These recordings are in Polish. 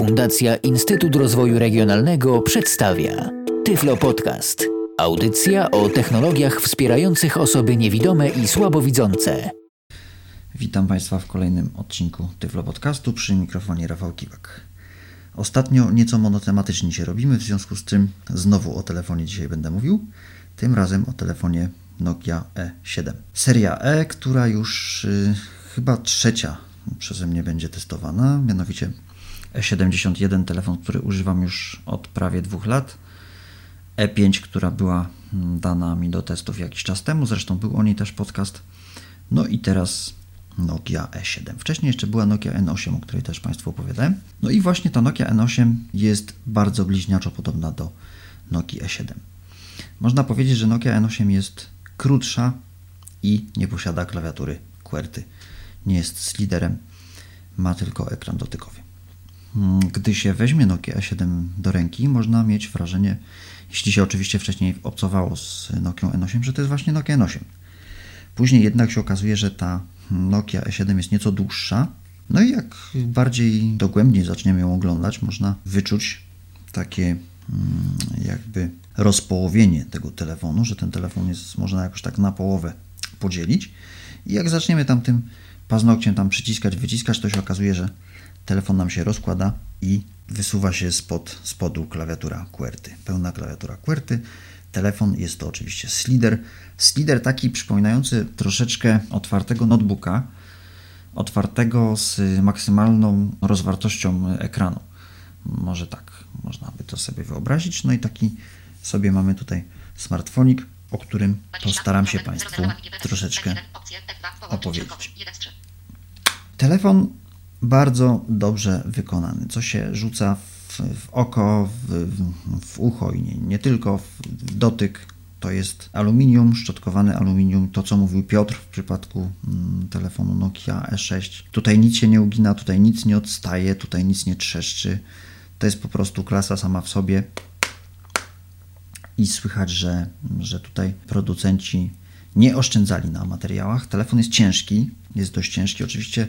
Fundacja Instytut Rozwoju Regionalnego przedstawia Tyflo Podcast. Audycja o technologiach wspierających osoby niewidome i słabowidzące. Witam Państwa w kolejnym odcinku Tyflo Podcastu przy mikrofonie Rafał Kiwak. Ostatnio nieco monotematycznie się robimy, w związku z czym znowu o telefonie dzisiaj będę mówił. Tym razem o telefonie Nokia E7. Seria E, która już y, chyba trzecia przeze mnie będzie testowana, mianowicie E71, telefon, który używam już od prawie dwóch lat. E5, która była mm, dana mi do testów jakiś czas temu, zresztą był o niej też podcast. No i teraz Nokia E7. Wcześniej jeszcze była Nokia N8, o której też Państwu opowiadałem. No i właśnie ta Nokia N8 jest bardzo bliźniaczo podobna do Nokia E7. Można powiedzieć, że Nokia N8 jest krótsza i nie posiada klawiatury QWERTY. Nie jest sliderem, ma tylko ekran dotykowy. Hmm, gdy się weźmie Nokia E7 do ręki, można mieć wrażenie, jeśli się oczywiście wcześniej obcowało z Nokia N8, że to jest właśnie Nokia N8. Później jednak się okazuje, że ta Nokia E7 jest nieco dłuższa. No i jak bardziej dogłębnie zaczniemy ją oglądać, można wyczuć takie mm, jakby rozpołowienie tego telefonu, że ten telefon jest można jakoś tak na połowę podzielić. I jak zaczniemy tam tym paznokciem tam przyciskać, wyciskać, to się okazuje, że telefon nam się rozkłada i wysuwa się spod spodu klawiatura QWERTY. Pełna klawiatura QWERTY. Telefon jest to oczywiście slider. Slider taki przypominający troszeczkę otwartego notebooka, otwartego z maksymalną rozwartością ekranu. Może tak można by to sobie wyobrazić. No i taki sobie mamy tutaj smartfonik, o którym postaram się Państwu troszeczkę opowiedzieć. Telefon bardzo dobrze wykonany, co się rzuca w, w oko, w, w, ucho i nie, nie tylko w dotyk. To jest aluminium, szczotkowane aluminium, to co mówił Piotr w przypadku mm, telefonu Nokia E6. Tutaj nic się nie ugina, tutaj nic nie odstaje, tutaj nic nie trzeszczy. To jest po prostu klasa sama w sobie i słychać, że, że tutaj producenci nie oszczędzali na materiałach. Telefon jest ciężki, jest dość ciężki. Oczywiście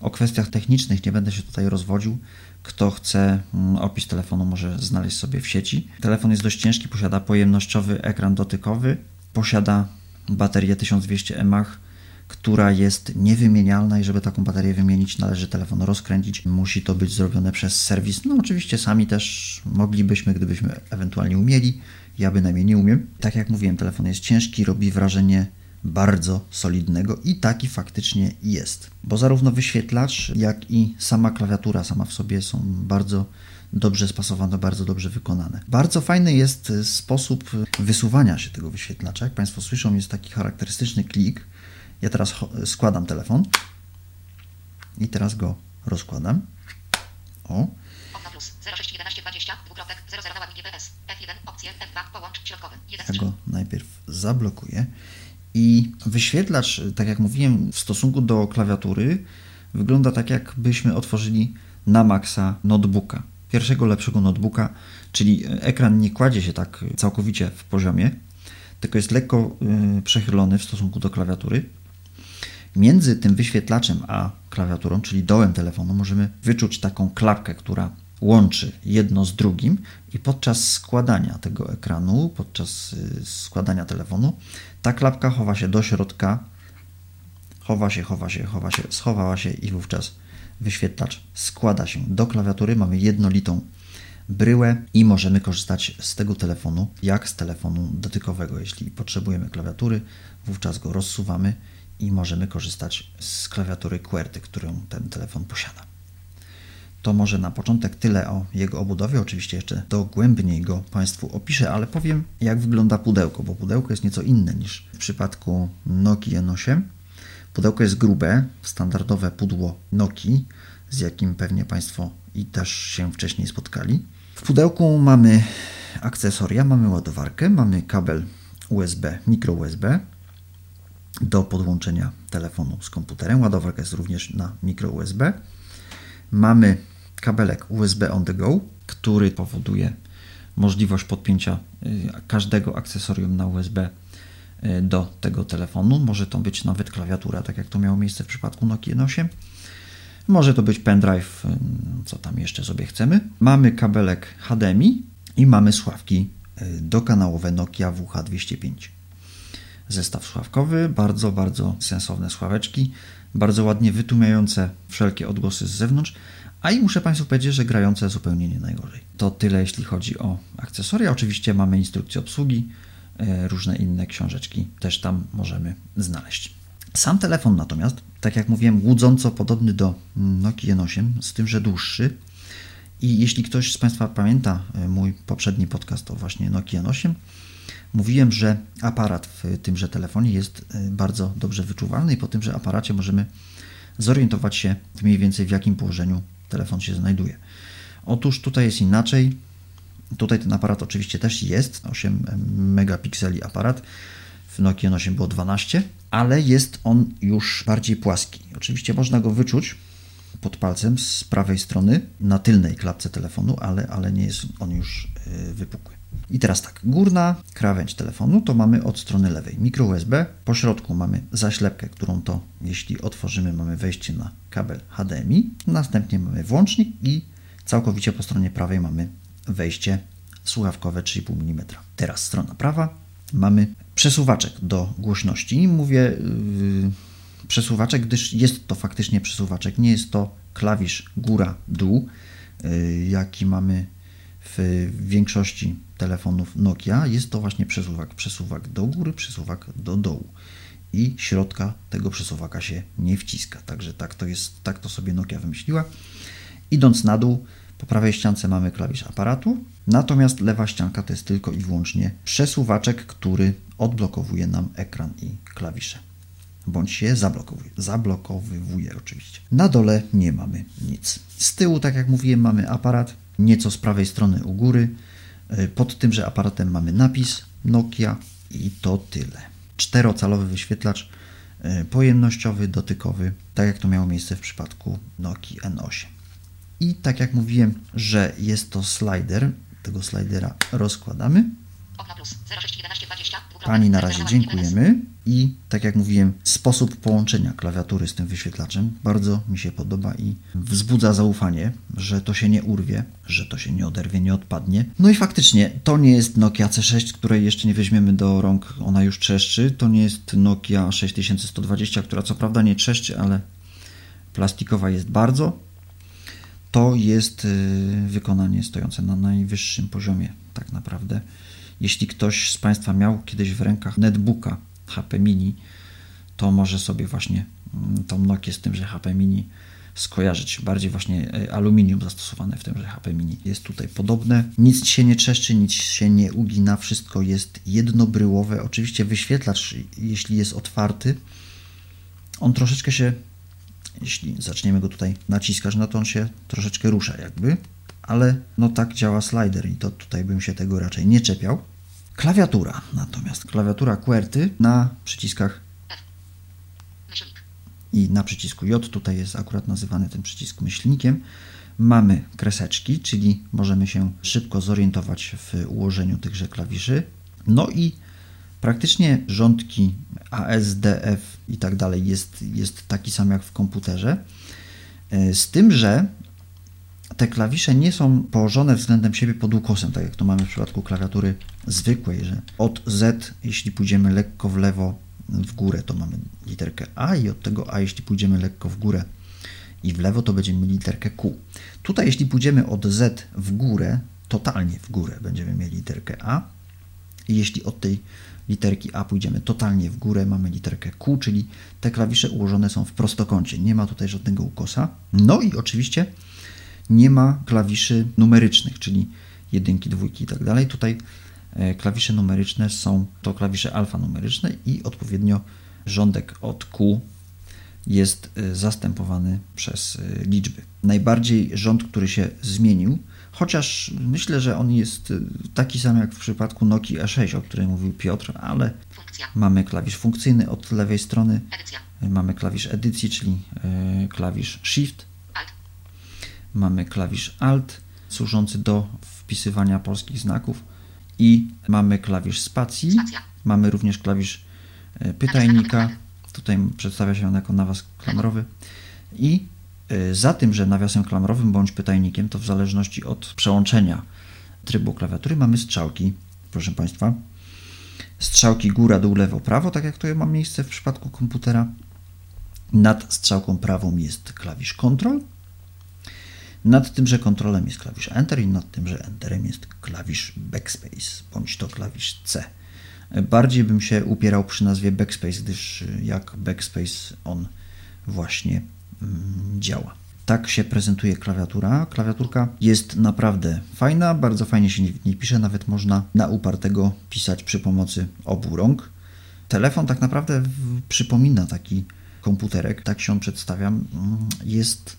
o kwestiach technicznych nie będę się tutaj rozwodził. Kto chce mm, opis telefonu może znaleźć sobie w sieci. Telefon jest dość ciężki, posiada pojemnościowy ekran dotykowy, posiada baterię 1200 mAh, która jest niewymienialna i żeby taką baterię wymienić należy telefon rozkręcić. Musi to być zrobione przez serwis. No oczywiście sami też moglibyśmy, gdybyśmy ewentualnie umieli. Ja bynajmniej nie umiem. Tak jak mówiłem, telefon jest ciężki, robi wrażenie bardzo solidnego i taki faktycznie jest. Bo zarówno wyświetlacz, jak i sama klawiatura sama w sobie są bardzo dobrze spasowane, bardzo dobrze wykonane. Bardzo fajny jest sposób wysuwania się tego wyświetlacza. Jak Państwo słyszą, jest taki charakterystyczny klik. Ja teraz składam telefon i teraz go rozkładam. O. Ja go najpierw zablokuję. I wyświetlacz, tak jak mówiłem, w stosunku do klawiatury wygląda tak, jakbyśmy otworzyli na maksa notebooka. Pierwszego lepszego notebooka, czyli ekran nie kładzie się tak całkowicie w poziomie, tylko jest lekko przechylony w stosunku do klawiatury. Między tym wyświetlaczem a klawiaturą, czyli dołem telefonu, możemy wyczuć taką klapkę, która łączy jedno z drugim i podczas składania tego ekranu, podczas y, składania telefonu, ta klapka chowa się do środka, chowa się, chowa się, chowa się, schowała się i wówczas wyświetlacz składa się do klawiatury. Mamy jednolitą bryłę i możemy korzystać z tego telefonu jak z telefonu dotykowego. Jeśli potrzebujemy klawiatury, wówczas go rozsuwamy i możemy korzystać z klawiatury QWERTY, którą ten telefon posiada. To może na początek tyle o jego obudowie. Oczywiście jeszcze dogłębniej go Państwu opiszę, ale powiem jak wygląda pudełko, bo pudełko jest nieco inne niż w przypadku Nokia N8. Pudełko jest grube, standardowe pudło Nokii, z jakim pewnie Państwo i też się wcześniej spotkali. W pudełku mamy akcesoria, mamy ładowarkę, mamy kabel USB, mikro USB do podłączenia telefonu z komputerem. Ładowarka jest również na mikro USB. Mamy kabelek USB on the go, który powoduje możliwość podpięcia y, każdego akcesorium na USB y, do tego telefonu. Może to być nawet klawiatura, tak jak to miało miejsce w przypadku Nokia 8. Może to być pendrive, y, co tam jeszcze sobie chcemy. Mamy kabelek HDMI i mamy sławki dokanałowe Nokia WH205. Zestaw sławkowy, bardzo, bardzo sensowne sławeczki, bardzo ładnie wytłumiające wszelkie odgłosy z zewnątrz, a i muszę Państwu powiedzieć, że grające zupełnie nie najgorzej. To tyle, jeśli chodzi o akcesoria. Oczywiście mamy instrukcję obsługi, y, różne inne książeczki też tam możemy znaleźć. Sam telefon natomiast, tak jak mówiłem, łudząco podobny do Nokia N8, z tym, że dłuższy. I jeśli ktoś z Państwa pamięta e, mój poprzedni podcast o właśnie Nokia N8, mówiłem, że aparat w tymże telefonie jest e, bardzo dobrze wyczuwalny i po tymże aparacie możemy zorientować się mniej więcej w jakim położeniu telefon się znajduje. Otóż tutaj jest inaczej. Tutaj ten aparat oczywiście też jest, 8 megapikseli aparat. W Nokia N8 było 12 ale jest on już bardziej płaski. Oczywiście można go wyczuć pod palcem z prawej strony na tylnej klapce telefonu, ale, ale nie jest on już y, wypukły. I teraz tak, górna krawędź telefonu to mamy od strony lewej mikro USB, po środku mamy zaślepkę, którą to jeśli otworzymy mamy wejście na kabel HDMI, następnie mamy włącznik i całkowicie po stronie prawej mamy wejście słuchawkowe 3,5 mm. Teraz strona prawa mamy przesuwaczek do głośności. Mówię yy, przesuwaczek, gdyż jest to faktycznie przesuwaczek. Nie jest to klawisz góra-dół, yy, jaki mamy w większości telefonów Nokia. Jest to właśnie przesuwak. Przesuwak do góry, przesuwak do dołu. I środka tego przesuwaka się nie wciska. Także tak to jest, tak to sobie Nokia wymyśliła. Idąc na dół, po prawej ściance mamy klawisz aparatu, natomiast lewa ścianka to jest tylko i wyłącznie przesuwaczek, który odblokowuje nam ekran i klawisze. Bądź się zablokowuje. Zablokowywuje oczywiście. Na dole nie mamy nic. Z tyłu, tak jak mówiłem, mamy aparat, nieco z prawej strony u góry. E, pod tymże aparatem mamy napis Nokia i to tyle. Czterocalowy wyświetlacz e, pojemnościowy, dotykowy, tak jak to miało miejsce w przypadku Nokia N8. I tak jak mówiłem, że jest to slider, tego slidera rozkładamy. Pani na razie dziękujemy i tak jak mówiłem, sposób połączenia klawiatury z tym wyświetlaczem bardzo mi się podoba i wzbudza zaufanie, że to się nie urwie, że to się nie oderwie, nie odpadnie. No i faktycznie, to nie jest Nokia C6, której jeszcze nie weźmiemy do rąk, ona już trzeszczy. To nie jest Nokia 6120, która co prawda nie trzeszczy, ale plastikowa jest bardzo to jest y, wykonanie stojące na najwyższym poziomie, tak naprawdę. Jeśli ktoś z Państwa miał kiedyś w rękach netbooka HP Mini, to może sobie właśnie mm, tą Nokię z tym, że HP Mini skojarzyć. Bardziej właśnie y, aluminium zastosowane w tym, że HP Mini jest tutaj podobne. Nic się nie trzeszczy, nic się nie ugina, wszystko jest jednobryłowe. Oczywiście wyświetlacz, jeśli jest otwarty, on troszeczkę się jeśli zaczniemy go tutaj naciskać, no to on się troszeczkę rusza jakby, ale no tak działa slider i to tutaj bym się tego raczej nie czepiał. Klawiatura natomiast, klawiatura QWERTY na przyciskach i na przycisku J, tutaj jest akurat nazywany ten przycisk myślnikiem, mamy kreseczki, czyli możemy się szybko zorientować w ułożeniu tychże klawiszy. No i praktycznie rządki ASDF i tak dalej jest, jest taki sam jak w komputerze. E, z tym, że te klawisze nie są położone względem siebie pod ukosem, tak jak to mamy w przypadku klawiatury zwykłej, że od Z, jeśli pójdziemy lekko w lewo, w górę, to mamy literkę A i od tego A, jeśli pójdziemy lekko w górę i w lewo, to będziemy mieli literkę Q. Tutaj, jeśli pójdziemy od Z w górę, totalnie w górę, będziemy mieli literkę A i jeśli od tej literki A pójdziemy totalnie w górę, mamy literkę Q, czyli te klawisze ułożone są w prostokącie, nie ma tutaj żadnego ukosa. No i oczywiście nie ma klawiszy numerycznych, czyli jedynki, dwójki i tak dalej. Tutaj e, klawisze numeryczne są to klawisze alfanumeryczne i odpowiednio rządek od Q jest e, zastępowany przez e, liczby. Najbardziej rząd, który się zmienił, Chociaż myślę, że on jest taki sam jak w przypadku Nokia E6, o której mówił Piotr, ale Funkcja. mamy klawisz funkcyjny od lewej strony. Edycja. Mamy klawisz edycji, czyli klawisz Shift. Mamy klawisz Alt, służący do wpisywania polskich znaków. I mamy klawisz spacji. Spacja. Mamy również klawisz y, pytajnika. Tutaj przedstawia się on jako nawaz klamrowy. I Y, Za tym, że nawiasem klamrowym bądź pytajnikiem, to w zależności od przełączenia trybu klawiatury mamy strzałki, proszę Państwa. Strzałki góra, dół, lewo, prawo, tak jak to ma miejsce w przypadku komputera. Nad strzałką prawą jest klawisz Ctrl. Nad tymże kontrolem jest klawisz Enter i nad tymże Enterem jest klawisz Backspace, bądź to klawisz C. Bardziej bym się upierał przy nazwie Backspace, gdyż jak Backspace on właśnie mm, działa. Tak się prezentuje klawiatura. Klawiaturka jest naprawdę fajna, bardzo fajnie się w niej pisze, nawet można na upartego pisać przy pomocy obu rąk. Telefon tak naprawdę przypomina taki komputerek, tak się on przedstawia. Mm, Jest,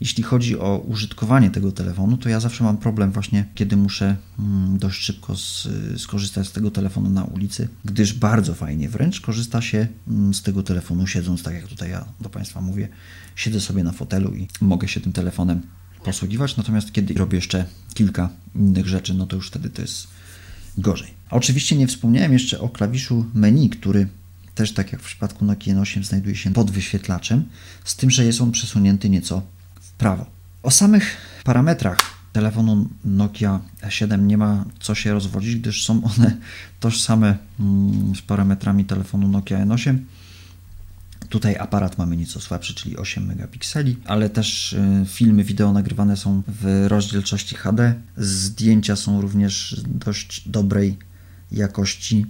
jeśli chodzi o użytkowanie tego telefonu, to ja zawsze mam problem właśnie, kiedy muszę mm, dość szybko z, skorzystać z tego telefonu na ulicy, gdyż bardzo fajnie wręcz korzysta się mm, z tego telefonu siedząc, tak jak tutaj ja do Państwa mówię, siedzę sobie na fotelu i mogę się tym telefonem posługiwać, natomiast kiedy robię jeszcze kilka innych rzeczy, no to już wtedy to jest gorzej. A oczywiście nie wspomniałem jeszcze o klawiszu menu, który też tak jak w przypadku Nokia N8 znajduje się pod wyświetlaczem, z tym, że jest on przesunięty nieco prawo. O samych parametrach telefonu Nokia E7 nie ma co się rozwodzić, gdyż są one tożsame mm, z parametrami telefonu Nokia N8. Tutaj aparat mamy nieco słabszy, czyli 8 megapikseli, ale też y, filmy wideo nagrywane są w rozdzielczości HD. Zdjęcia są również dość dobrej jakości.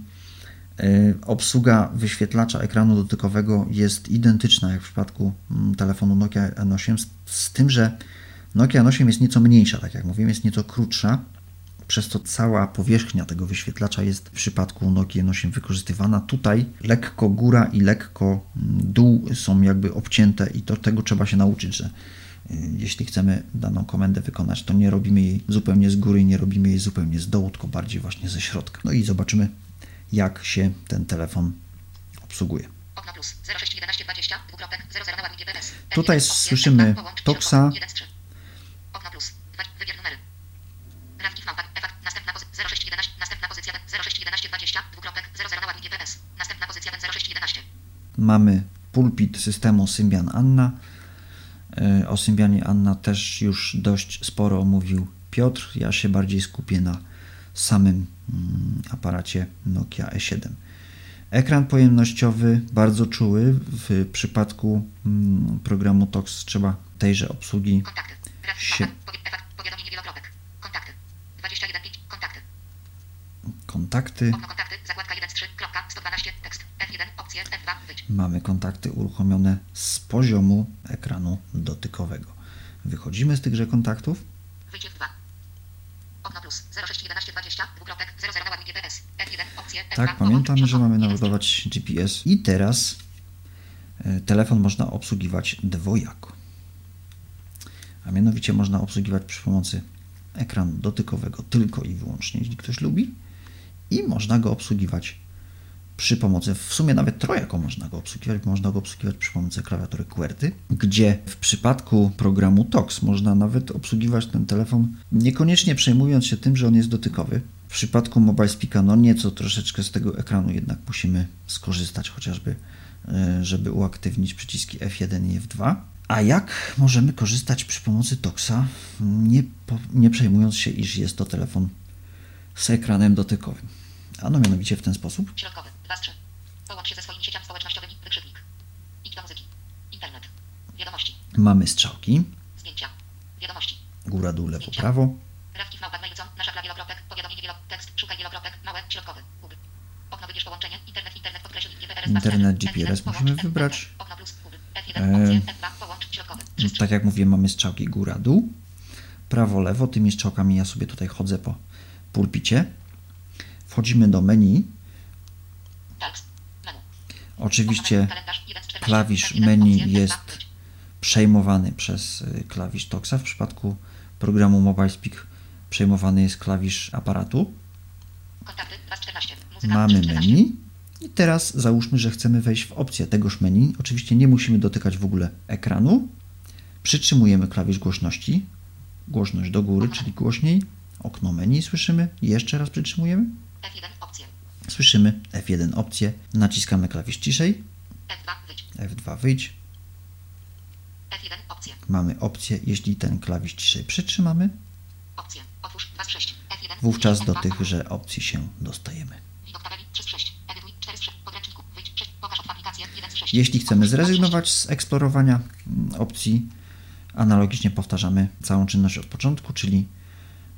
Y, Obsługa wyświetlacza ekranu dotykowego jest identyczna jak w przypadku mm, telefonu Nokia N8, z, tym, że Nokia N8 jest nieco mniejsza, tak jak mówiłem, jest nieco krótsza, przez to cała powierzchnia tego wyświetlacza jest w przypadku Nokia N8 wykorzystywana. Tutaj lekko góra i lekko mm, dół są jakby obcięte i to tego trzeba się nauczyć, że y, jeśli chcemy daną komendę wykonać, to nie robimy jej zupełnie z góry nie robimy jej zupełnie z dołu, tylko bardziej właśnie ze środka. No i zobaczymy, jak się ten telefon obsługuje. Okno plus 0611 20 dwukropek 00 na ładnie GPS. Tutaj słyszymy F2, połącz, Toxa. środkowy, 1 z 3. Okno plus 2, wybier numery. Rafki małpa, efekt, następna pozycja 0611, następna pozycja 0611 20 dwukropek 00 na ładnie GPS. Następna pozycja 0611. Mamy pulpit systemu Symbian Anna. E, O Symbianie Anna też już dość sporo mówił Piotr. Ja się bardziej skupię na samym mm, aparacie Nokia E7. Ekran pojemnościowy bardzo czuły. W przypadku mm, programu TOX trzeba tejże obsługi powiadomienie wielokropek. Kontakty. 21 5, kontakty. kontakty. Okno kontakty, zakładka 1 z 3, kropka, 112, tekst. F1, opcje, F2, wyjdź. Mamy kontakty uruchomione z poziomu ekranu dotykowego. Wychodzimy z tychże kontaktów. Wyjdź F2. Okno plus 0611 20 dwukropek 00 na ładnie GPS. F1, opcje, F2, Tak, pamiętamy, połącz, że mamy naładować GPS. I teraz e, telefon można obsługiwać dwojako. A mianowicie można obsługiwać przy pomocy ekranu dotykowego tylko i wyłącznie, jeśli ktoś lubi. I można go obsługiwać przy pomocy, w sumie nawet trojako można go obsługiwać, można go obsługiwać przy pomocy klawiatury QWERTY, gdzie w przypadku programu TOX można nawet obsługiwać ten telefon, niekoniecznie przejmując się tym, że on jest dotykowy. W przypadku Mobile Speaka, no nieco troszeczkę z tego ekranu jednak musimy skorzystać, chociażby e, żeby uaktywnić przyciski F1 i F2. A jak możemy korzystać przy pomocy TOXa, nie, nie przejmując się, iż jest to telefon z ekranem dotykowym? Ano mianowicie w ten sposób. Środkowy, 2 z 3. Połącz się ze swoimi sieciami społecznościowymi, wykrzyknik. Idź do muzyki. Internet. Wiadomości. Mamy strzałki, Zdjęcia. Wiadomości. góra, dół, lewo, prawo. Małpach mailcom, nasza gra wielokropek, powiadomienie wielo, tekst, szukaj wielokropek, małe, środkowy, kuby. Okno wybierz połączenie, internet, internet, podkreśl, GPRS, Internet, F1, GPRS połącz, musimy F1, wybrać. Okno plus, kuby. F1, opcje, F2, połącz, środkowy. Trzy z Tak jak mówię, mamy strzałki góra, dół, prawo, lewo. Tymi strzałkami ja sobie tutaj chodzę po pulpicie. Wchodzimy do menu. Oczywiście Kalendarz, 1 z 14, klawisz F1, menu opcje, F2, jest przejmowany przez y, klawisz TOXa. W przypadku programu Mobile Speak przejmowany jest klawisz aparatu. Kontakty, 2 z 14. Muzyka, Mamy 3 z 14. menu. I teraz załóżmy, że chcemy wejść w opcję tegoż menu. Oczywiście nie musimy dotykać w ogóle ekranu. Przytrzymujemy klawisz głośności. Głośność do góry, czyli głośniej. Okno menu słyszymy. Jeszcze raz przytrzymujemy. F1, opcje. Słyszymy F1 opcję. Naciskamy klawisz ciszej. F2, wyjdź. F2 wyjdź. F1, opcje. mamy opcję, jeśli ten klawisz ciszej przytrzymamy. Otwórz 2 z 6. F1. wówczas do F2, tychże opcji się dostajemy. Widok tabeli 3 z 6. Edytuj 4 z 6. Podręczniku. Wyjdź 6. Pokaż aplikację 1 z 6. Jeśli chcemy Otwórz 2 z 6. zrezygnować z eksplorowania mm, opcji, analogicznie powtarzamy całą czynność od początku, czyli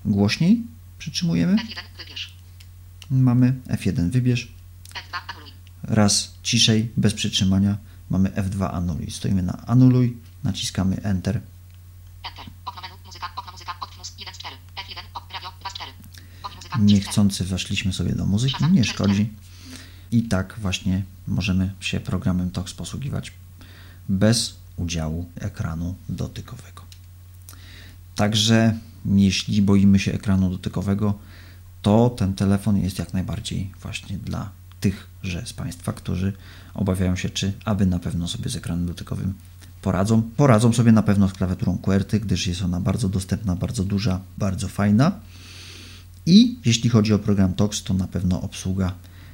głośniej przytrzymujemy, F1. Wybierz. Mamy F1 wybierz, F2. Anuluj. raz ciszej, bez przytrzymania, mamy F2 anuluj. Stoimy na anuluj, naciskamy Enter. Enter. Okno menu. Muzyka. Okno muzyka. Optimus 1 z 4. F1. Op. Radio 2 z 4. Op. Muzyka. 3 z 4. Niechcący weszliśmy sobie do muzyki, nie szkodzi. I tak właśnie możemy się programem TOX posługiwać bez udziału ekranu dotykowego. Także jeśli boimy się ekranu dotykowego, to ten telefon jest jak najbardziej właśnie dla tychże z Państwa, którzy obawiają się, czy aby na pewno sobie z ekranem dotykowym poradzą. Poradzą sobie na pewno z klawiaturą QWERTY, gdyż jest ona bardzo dostępna, bardzo duża, bardzo fajna. I jeśli chodzi o program TOX, to na pewno obsługa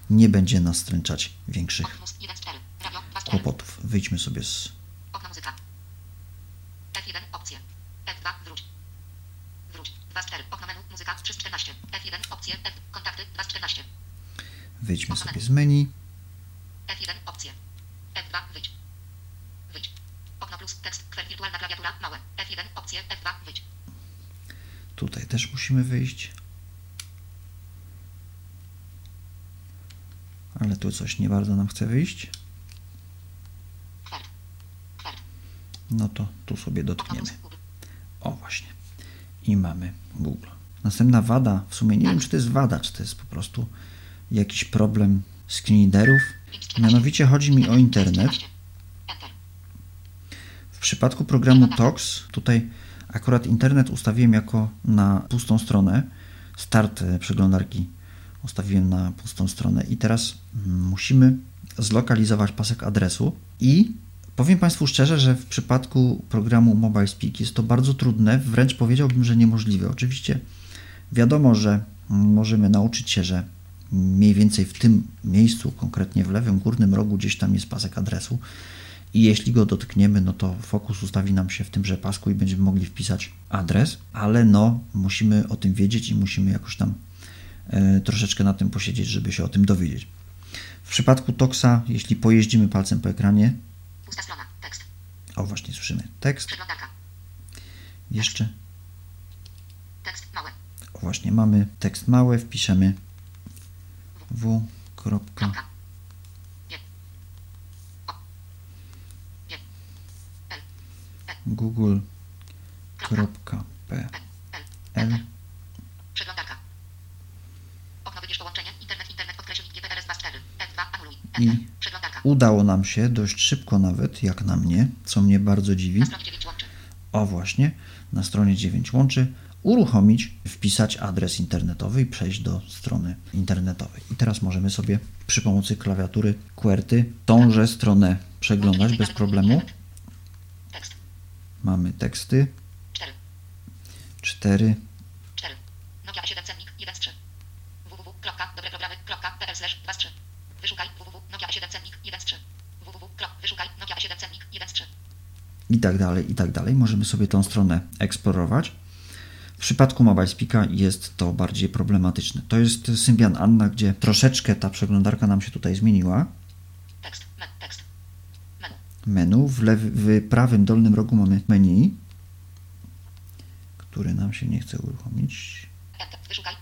nie będzie nas stręczać większych Optimus 1 z 4. Radio 2 z 4. kłopotów. Wyjdźmy sobie z Okno muzyka. F1. Opcje. F2. Wróć. Wróć. 2 z 4. Okno menu. Muzyka 3 z 14. F1. Opcje. Kontakty 2 z 14. wyjdźmy sobie z menu. F1. Opcje. F2. Wyjdź. Wyjdź. Okno plus tekst. Kwer wirtualna klawiatura. Małe. F1. Opcje. F2. Wyjdź. Tutaj też musimy wyjść. Ale tu coś nie bardzo nam chce wyjść. No to tu sobie dotkniemy. O właśnie. I mamy Google. Następna wada, w sumie nie wiem, czy to jest wada, czy to jest po prostu jakiś problem screen readerów. 5 z 14. Mianowicie chodzi mi o internet. 14. Enter. W przypadku programu TOX, tutaj akurat internet ustawiłem jako na pustą stronę. Start e, przeglądarki ustawiłem na pustą stronę i teraz mm, musimy zlokalizować pasek adresu i powiem Państwu szczerze, że w przypadku programu Mobile Speak jest to bardzo trudne, wręcz powiedziałbym, że niemożliwe. Oczywiście wiadomo, że możemy nauczyć się, że mniej więcej w tym miejscu, konkretnie w lewym górnym rogu gdzieś tam jest pasek adresu i jeśli go dotkniemy, no to fokus ustawi nam się w tymże pasku i będziemy mogli wpisać adres, ale no musimy o tym wiedzieć i musimy jakoś tam e, troszeczkę na tym posiedzieć, żeby się o tym dowiedzieć. W przypadku Toxa, jeśli pojeździmy palcem po ekranie, Pusta strona. Tekst. o właśnie słyszymy tekst, jeszcze Tekst. Małe. Właśnie mamy tekst mały, wpiszemy w. kropka Kropka. G. O. G. L. google Kropka. kropka p L. l Enter. Przeglądarka. Okno wybierz połączenie. Internet. Internet. Podkreślnik GPRS 2 4. F2. Anuluj. Przeglądarka. Udało nam się dość szybko nawet, jak na mnie, co mnie bardzo dziwi. Na stronie 9 łączy. O właśnie, na stronie 9 łączy uruchomić, wpisać adres internetowy i przejść do strony internetowej. I teraz możemy sobie przy pomocy klawiatury QWERTY tąże stronę przeglądać bez problemu. Mamy teksty 4. 4. 4. Nokia 7 cennik 1 z 3. www.dobreprogramy.pl slash 2 z 3. Wyszukaj www. Nokia 7 cennik 1 z 3. www. Wyszukaj Nokia 7 cennik 1 z 3. i tak dalej, i tak dalej. Możemy sobie tą stronę eksplorować. W przypadku Mobile Speaka jest to bardziej problematyczne. To jest Symbian Anna, gdzie troszeczkę ta przeglądarka nam się tutaj zmieniła. Tekst. Men, tekst. Menu. Menu. W, lewy, w prawym dolnym rogu mamy menu, który nam się nie chce uruchomić. Wyszukaj.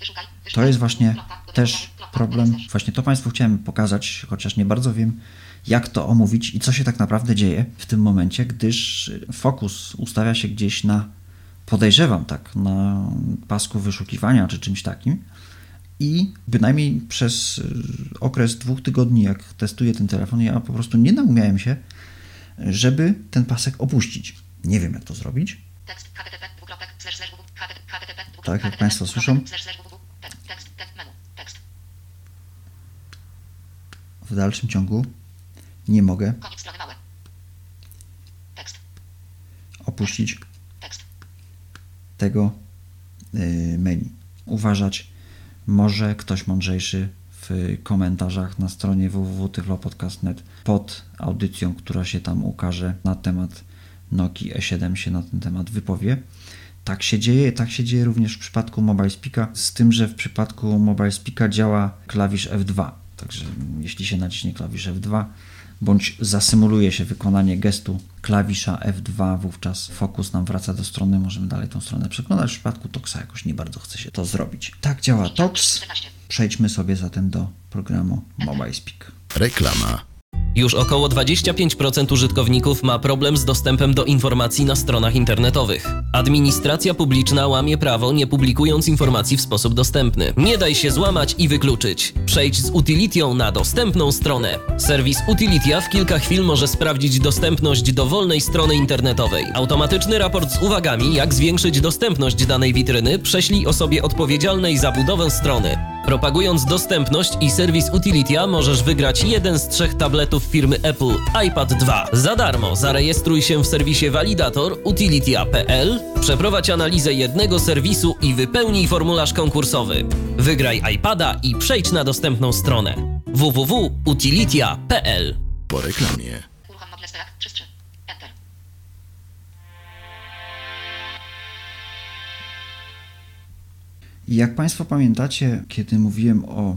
Wyszukaj. To jest właśnie też problem. Właśnie to Państwu chciałem pokazać, chociaż nie bardzo wiem, jak to omówić i co się tak naprawdę dzieje w tym momencie, gdyż fokus ustawia się gdzieś na, podejrzewam tak, na pasku wyszukiwania czy czymś takim. I bynajmniej przez y, okres dwóch tygodni, jak testuję ten telefon, ja po prostu nie naumiałem się, żeby ten pasek opuścić. Nie wiem, jak to zrobić. Tak, jak Państwo słyszą. slash slash www tekst tekst tekst menu tekst W dalszym ciągu nie mogę opuścić tego y, menu. Uważać może ktoś mądrzejszy w komentarzach na stronie www.tyflopodcast.net pod audycją, która się tam ukaże na temat Nokia E7 się na ten temat wypowie. Tak się dzieje, tak się dzieje również w przypadku Mobile Speaka, z tym, że w przypadku Mobile Speaka działa klawisz F2. Także jeśli się naciśnie klawisz F2, bądź zasymuluje się wykonanie gestu klawisza F2, wówczas fokus nam wraca do strony, możemy dalej tą stronę przeglądać. W przypadku Toxa jakoś nie bardzo chce się to zrobić. Tak działa Tox. 14. Przejdźmy sobie zatem do programu Mobile Speak. Reklama. Już około 25% użytkowników ma problem z dostępem do informacji na stronach internetowych. Administracja publiczna łamie prawo, nie publikując informacji w sposób dostępny. Nie daj się złamać i wykluczyć. Przejdź z Utilitią na dostępną stronę. Serwis Utilitia w kilka chwil może sprawdzić dostępność dowolnej strony internetowej. Automatyczny raport z uwagami, jak zwiększyć dostępność danej witryny, prześlij osobie odpowiedzialnej za budowę strony. Propagując dostępność i serwis Utilitia możesz wygrać jeden z trzech tabletów firmy Apple iPad 2. Za darmo zarejestruj się w serwisie Validator utilitia.pl, przeprowadź analizę jednego serwisu i wypełnij formularz konkursowy. Wygraj iPada i przejdź na dostępną stronę www.utilitia.pl. Po reklamie. I jak Państwo pamiętacie, kiedy mówiłem o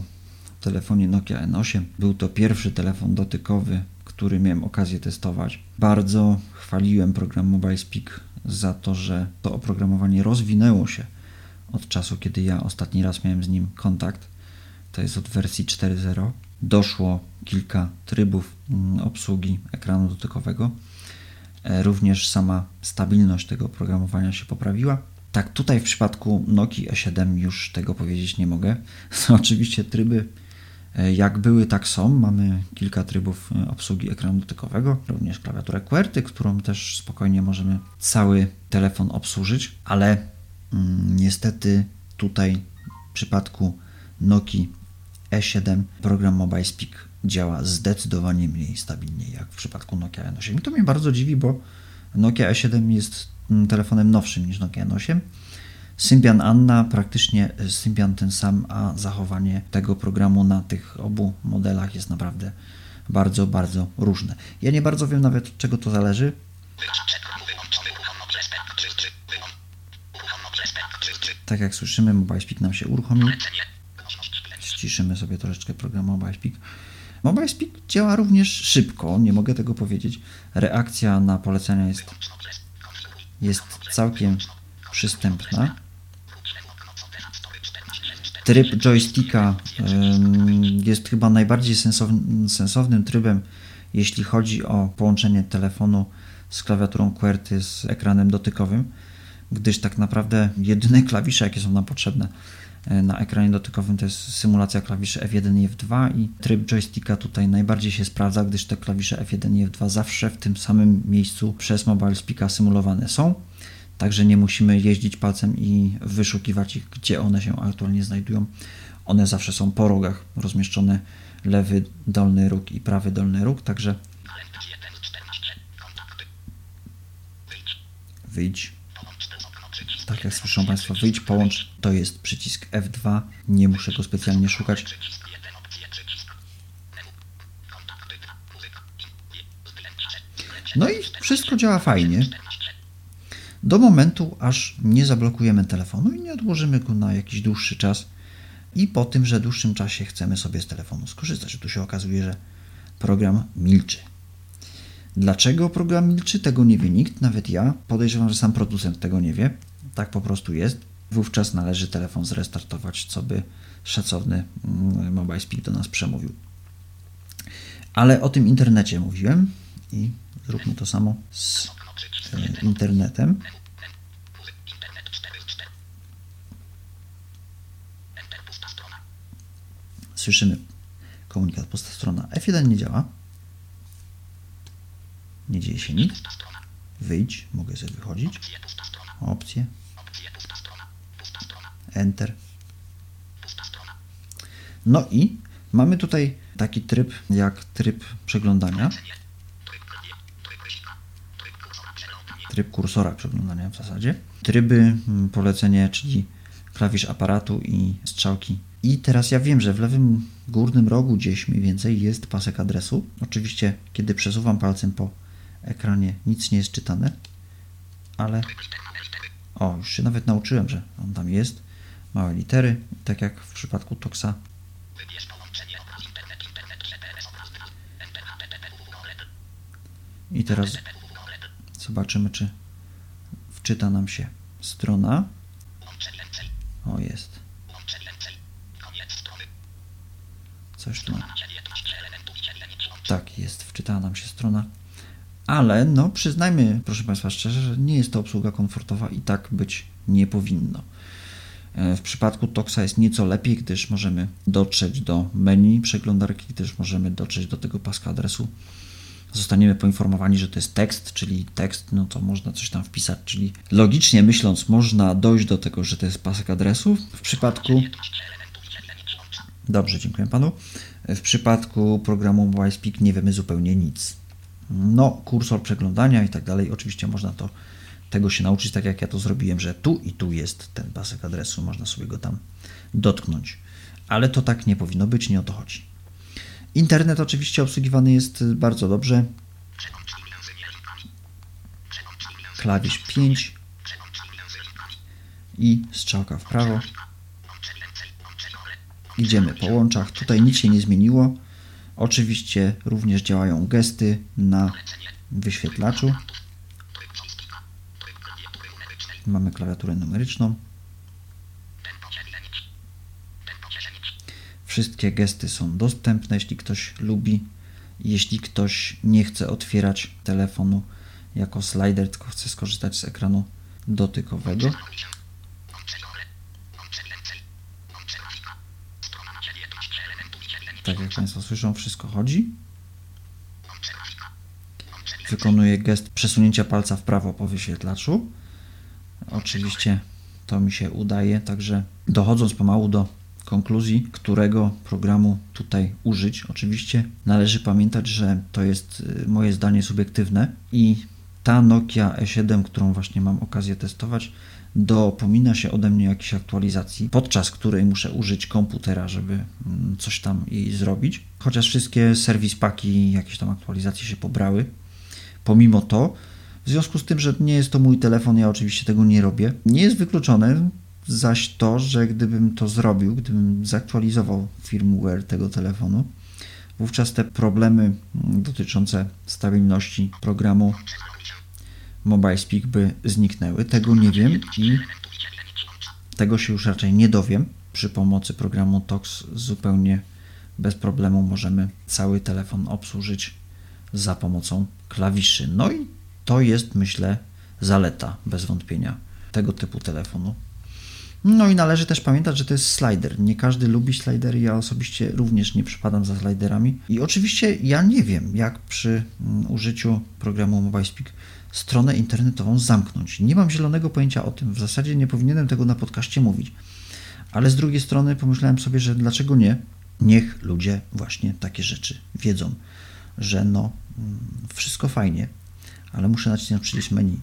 telefonie Nokia N8, był to pierwszy telefon dotykowy, który miałem okazję testować. Bardzo chwaliłem program Mobile Speak za to, że to oprogramowanie rozwinęło się od czasu, kiedy ja ostatni raz miałem z nim kontakt. To jest od wersji 4.0. Doszło kilka trybów mm, obsługi ekranu dotykowego. E, Również sama stabilność tego oprogramowania się poprawiła. Tak, tutaj w przypadku Nokii E7 już tego powiedzieć nie mogę. Oczywiście tryby e, jak były, tak są. Mamy kilka trybów e, obsługi ekranu dotykowego, również klawiaturę QWERTY, którą też spokojnie możemy cały telefon obsłużyć, ale mm, niestety tutaj w przypadku Nokii E7 program Mobile Speak działa zdecydowanie mniej stabilnie jak w przypadku Nokia N8. I to mnie bardzo dziwi, bo Nokia E7 jest telefonem nowszym niż Nokia N8. Symbian Anna praktycznie y, Symbian ten sam, a zachowanie tego programu na tych obu modelach jest naprawdę bardzo, bardzo różne. Ja nie bardzo wiem nawet od czego to zależy. Tak jak słyszymy, Mobile Speak nam się uruchomił. Ściszymy sobie troszeczkę program Mobile Speak. Mobile Speak działa również szybko, nie mogę tego powiedzieć. Reakcja na polecenia jest, jest całkiem przystępna. Tryb joysticka jest chyba najbardziej sensownym, trybem, jeśli chodzi o połączenie telefonu z klawiaturą QWERTY z ekranem dotykowym, gdyż tak naprawdę jedyne klawisze, jakie są nam potrzebne na ekranie dotykowym to jest symulacja klawiszy F1 i F2 i tryb joysticka tutaj najbardziej się sprawdza, gdyż te klawisze F1 i F2 zawsze w tym samym miejscu przez Mobile Speaka symulowane są. Także nie musimy jeździć palcem i wyszukiwać ich, gdzie one się aktualnie znajdują. One zawsze są po rogach rozmieszczone lewy dolny róg i prawy dolny róg, także wyjdź. Tak jak słyszą Państwo, wyjdź, połącz, to jest przycisk F2, nie muszę go specjalnie szukać. No i wszystko działa fajnie. Do momentu, aż nie zablokujemy telefonu i nie odłożymy go na jakiś dłuższy czas. I po tym, że dłuższym czasie chcemy sobie z telefonu skorzystać. Tu się okazuje, że program milczy. Dlaczego program milczy? Tego nie wie nikt, nawet ja. Podejrzewam, że sam producent tego nie wie. Tak po prostu jest. Wówczas należy telefon zrestartować, co by szacowny mm, Mobile Speak do nas przemówił. Ale o tym internecie mówiłem i zróbmy to samo z e, internetem. Słyszymy komunikat pusta strona. F1 nie działa. Nie dzieje się nic. Wyjdź, mogę sobie wychodzić. Opcje. Enter. No i mamy tutaj taki tryb jak tryb przeglądania. Tryb kursora przeglądania w zasadzie. Tryby, mm, polecenie, czyli klawisz aparatu i strzałki. I teraz ja wiem, że w lewym górnym rogu gdzieś mniej więcej jest pasek adresu. Oczywiście, kiedy przesuwam palcem po ekranie, nic nie jest czytane, ale o, już się nawet nauczyłem, że on tam jest. Małe litery, tak jak w przypadku Toxa. I teraz zobaczymy, czy wczyta nam się strona. O, jest. Coś tu. Tak, jest, wczytała nam się strona. Ale, no, przyznajmy, proszę Państwa szczerze, że nie jest to obsługa komfortowa i tak być nie powinno. E, w przypadku Toxa jest nieco lepiej, gdyż możemy dotrzeć do menu przeglądarki, gdyż możemy dotrzeć do tego paska adresu. Zostaniemy poinformowani, że to jest tekst, czyli tekst, no to można coś tam wpisać, czyli logicznie myśląc, można dojść do tego, że to jest pasek adresu. W przypadku. Dobrze, dziękuję panu. W przypadku programu MobileSpeak nie wiemy zupełnie nic. No, kursor przeglądania i tak dalej. Oczywiście można to tego się nauczyć, tak jak ja to zrobiłem, że tu i tu jest ten pasek adresu, można sobie go tam dotknąć. Ale to tak nie powinno być, nie o to chodzi. Internet oczywiście obsługiwany jest bardzo dobrze. Klawisz 5 i strzałka w prawo. Idziemy po łączach. Tutaj nic się nie zmieniło. Oczywiście również działają gesty na wyświetlaczu. Mamy klawiaturę numeryczną. Wszystkie gesty są dostępne, jeśli ktoś lubi. Jeśli ktoś nie chce otwierać telefonu jako slider, tylko chce skorzystać z ekranu dotykowego. Tak jak Państwo słyszą, wszystko chodzi. Wykonuję gest przesunięcia palca w prawo po wyświetlaczu. Oczywiście to mi się udaje, także dochodząc pomału do konkluzji, którego programu tutaj użyć. Oczywiście należy pamiętać, że to jest y, moje zdanie subiektywne i ta Nokia E7, którą właśnie mam okazję testować, dopomina się ode mnie jakiejś aktualizacji, podczas której muszę użyć komputera, żeby mm, coś tam jej zrobić. Chociaż wszystkie serwis paki, jakieś tam aktualizacje się pobrały. Pomimo to, w związku z tym, że nie jest to mój telefon, ja oczywiście tego nie robię. Nie jest wykluczone zaś to, że gdybym to zrobił, gdybym zaktualizował firmware tego telefonu, wówczas te problemy mm, dotyczące stabilności programu MobileSpeak by zniknęły. Tego nie wiem i tego się już raczej nie dowiem. Przy pomocy programu TOX zupełnie bez problemu możemy cały telefon obsłużyć za pomocą klawiszy. No i to jest, myślę, zaleta bez wątpienia tego typu telefonu. No i należy też pamiętać, że to jest slider. Nie każdy lubi slidery, ja osobiście również nie przypadam za sliderami. I oczywiście ja nie wiem, jak przy mm, użyciu programu MobileSpeak stronę internetową zamknąć. Nie mam zielonego pojęcia o tym. W zasadzie nie powinienem tego na podcaście mówić. Ale z drugiej strony pomyślałem sobie, że dlaczego nie? Niech ludzie właśnie takie rzeczy wiedzą, że no mm, wszystko fajnie, ale muszę nacisnąć przycisk menu,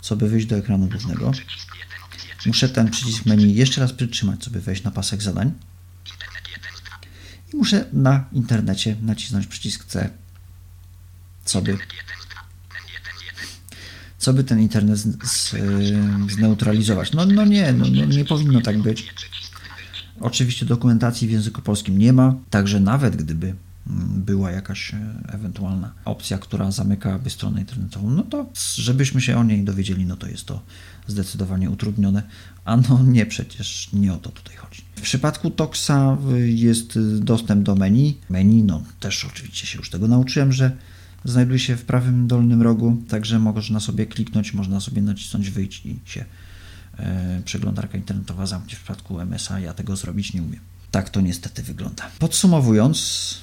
co by wyjść do ekranu głównego. Muszę ten przycisk menu jeszcze raz przytrzymać, żeby wejść na pasek zadań. I muszę na internecie nacisnąć przycisk C, co by, co by ten internet z, z, zneutralizować. No, no nie, no, nie, nie powinno tak być. Oczywiście dokumentacji w języku polskim nie ma, także nawet gdyby była jakaś e, ewentualna opcja, która zamykałaby stronę internetową, no to żebyśmy się o niej dowiedzieli, no to jest to zdecydowanie utrudnione, a no nie, przecież nie o to tutaj chodzi. W przypadku Toxa jest dostęp do menu. Menu, no też oczywiście się już tego nauczyłem, że znajduje się w prawym dolnym rogu, także można sobie kliknąć, można sobie nacisnąć wyjść i się e, przeglądarka internetowa zamknie. W przypadku MSA ja tego zrobić nie umiem. Tak to niestety wygląda. Podsumowując,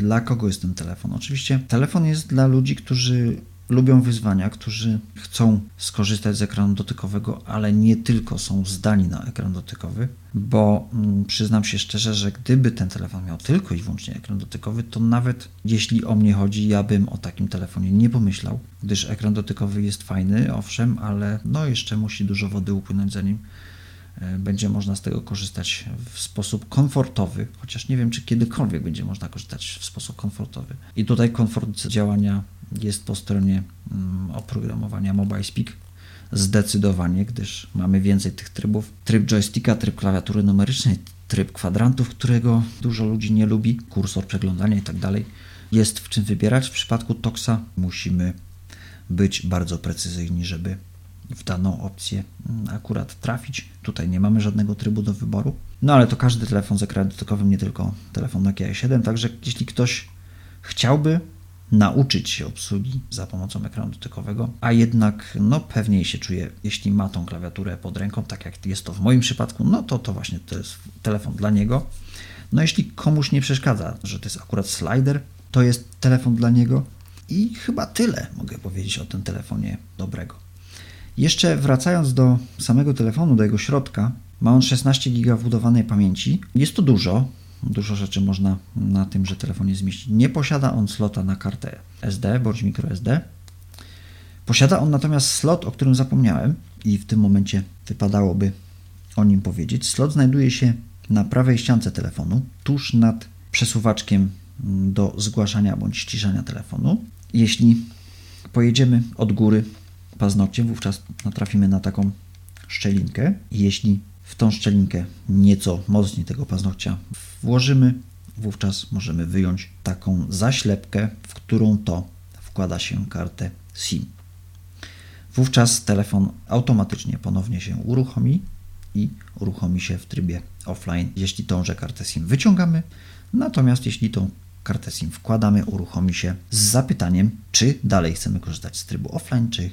dla kogo jest ten telefon? Oczywiście telefon jest dla ludzi, którzy lubią wyzwania, którzy chcą skorzystać z ekranu dotykowego, ale nie tylko są zdani na ekran dotykowy, bo mm, przyznam się szczerze, że gdyby ten telefon miał tylko i wyłącznie ekran dotykowy, to nawet jeśli o mnie chodzi, ja bym o takim telefonie nie pomyślał, gdyż ekran dotykowy jest fajny, owszem, ale no jeszcze musi dużo wody upłynąć zanim będzie można z tego korzystać w sposób komfortowy, chociaż nie wiem, czy kiedykolwiek będzie można korzystać w sposób komfortowy. I tutaj komfort działania jest po stronie mm, oprogramowania Mobile Speak zdecydowanie, gdyż mamy więcej tych trybów. Tryb joysticka, tryb klawiatury numerycznej, tryb kwadrantów, którego dużo ludzi nie lubi, kursor przeglądania i tak. Jest w czym wybierać. W przypadku Toxa musimy być bardzo precyzyjni, żeby w daną opcję mm, akurat trafić. Tutaj nie mamy żadnego trybu do wyboru. No ale to każdy telefon z ekranem dotykowym, nie tylko telefon Nokia 7, także jeśli ktoś chciałby nauczyć się obsługi za pomocą ekranu dotykowego, a jednak no pewniej się czuje, jeśli ma tą klawiaturę pod ręką, tak jak jest to w moim przypadku, no to to właśnie to jest telefon dla niego. No jeśli komuś nie przeszkadza, że to jest akurat slider, to jest telefon dla niego i chyba tyle mogę powiedzieć o tym telefonie dobrego. Jeszcze wracając do samego telefonu, do jego środka, ma on 16 GB wbudowanej pamięci. Jest to dużo, Dużo rzeczy można na tymże telefonie zmieścić. Nie posiada on slota na kartę SD bądź microSD. Posiada on natomiast slot, o którym zapomniałem i w tym momencie wypadałoby o nim powiedzieć. Slot znajduje się na prawej ściance telefonu, tuż nad przesuwaczkiem do zgłaszania bądź ściszania telefonu. Jeśli pojedziemy od góry paznokciem, wówczas natrafimy na taką szczelinkę. Jeśli w tą szczelinkę nieco mocniej tego paznokcia włożymy, wówczas możemy wyjąć taką zaślepkę, w którą to wkłada się kartę SIM. Wówczas telefon automatycznie ponownie się uruchomi i uruchomi się w trybie offline, jeśli tąże kartę SIM wyciągamy. Natomiast jeśli tą kartę SIM wkładamy, uruchomi się z zapytaniem, czy dalej chcemy korzystać z trybu offline, czy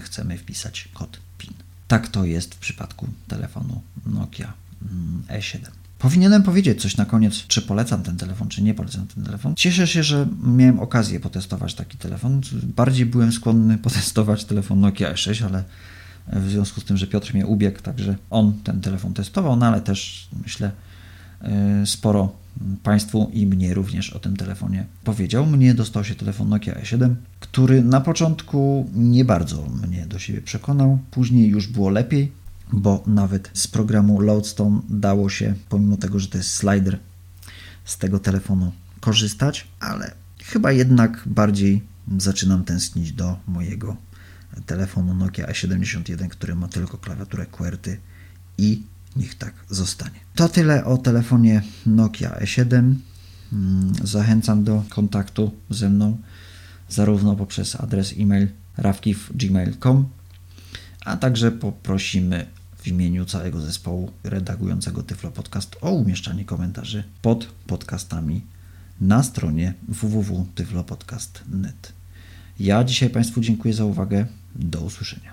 chcemy wpisać kod PIN. Tak to jest w przypadku telefonu Nokia mm, E7. Powinienem powiedzieć coś na koniec, czy polecam ten telefon, czy nie polecam ten telefon. Cieszę się, że miałem okazję potestować taki telefon. Bardziej byłem skłonny potestować telefon Nokia E6, ale w związku z tym, że Piotr mnie ubiegł, także on ten telefon testował, no ale też myślę e, sporo Państwu i mnie również o tym telefonie powiedział. Mnie dostał się telefon Nokia E7, który na początku nie bardzo mnie do siebie przekonał, później już było lepiej, bo nawet z programu Loadstone dało się, pomimo tego, że to jest slider, z tego telefonu korzystać, ale chyba jednak bardziej zaczynam tęsknić do mojego telefonu Nokia E71, który ma tylko klawiaturę QWERTY i niech tak zostanie. To tyle o telefonie Nokia E7. Mm, zachęcam do kontaktu ze mną zarówno poprzez adres e-mail rafkif.gmail.com, a także poprosimy w imieniu całego zespołu redagującego Tyflo Podcast o umieszczanie komentarzy pod podcastami na stronie www.tyflopodcast.net. Ja dzisiaj Państwu dziękuję za uwagę. Do usłyszenia.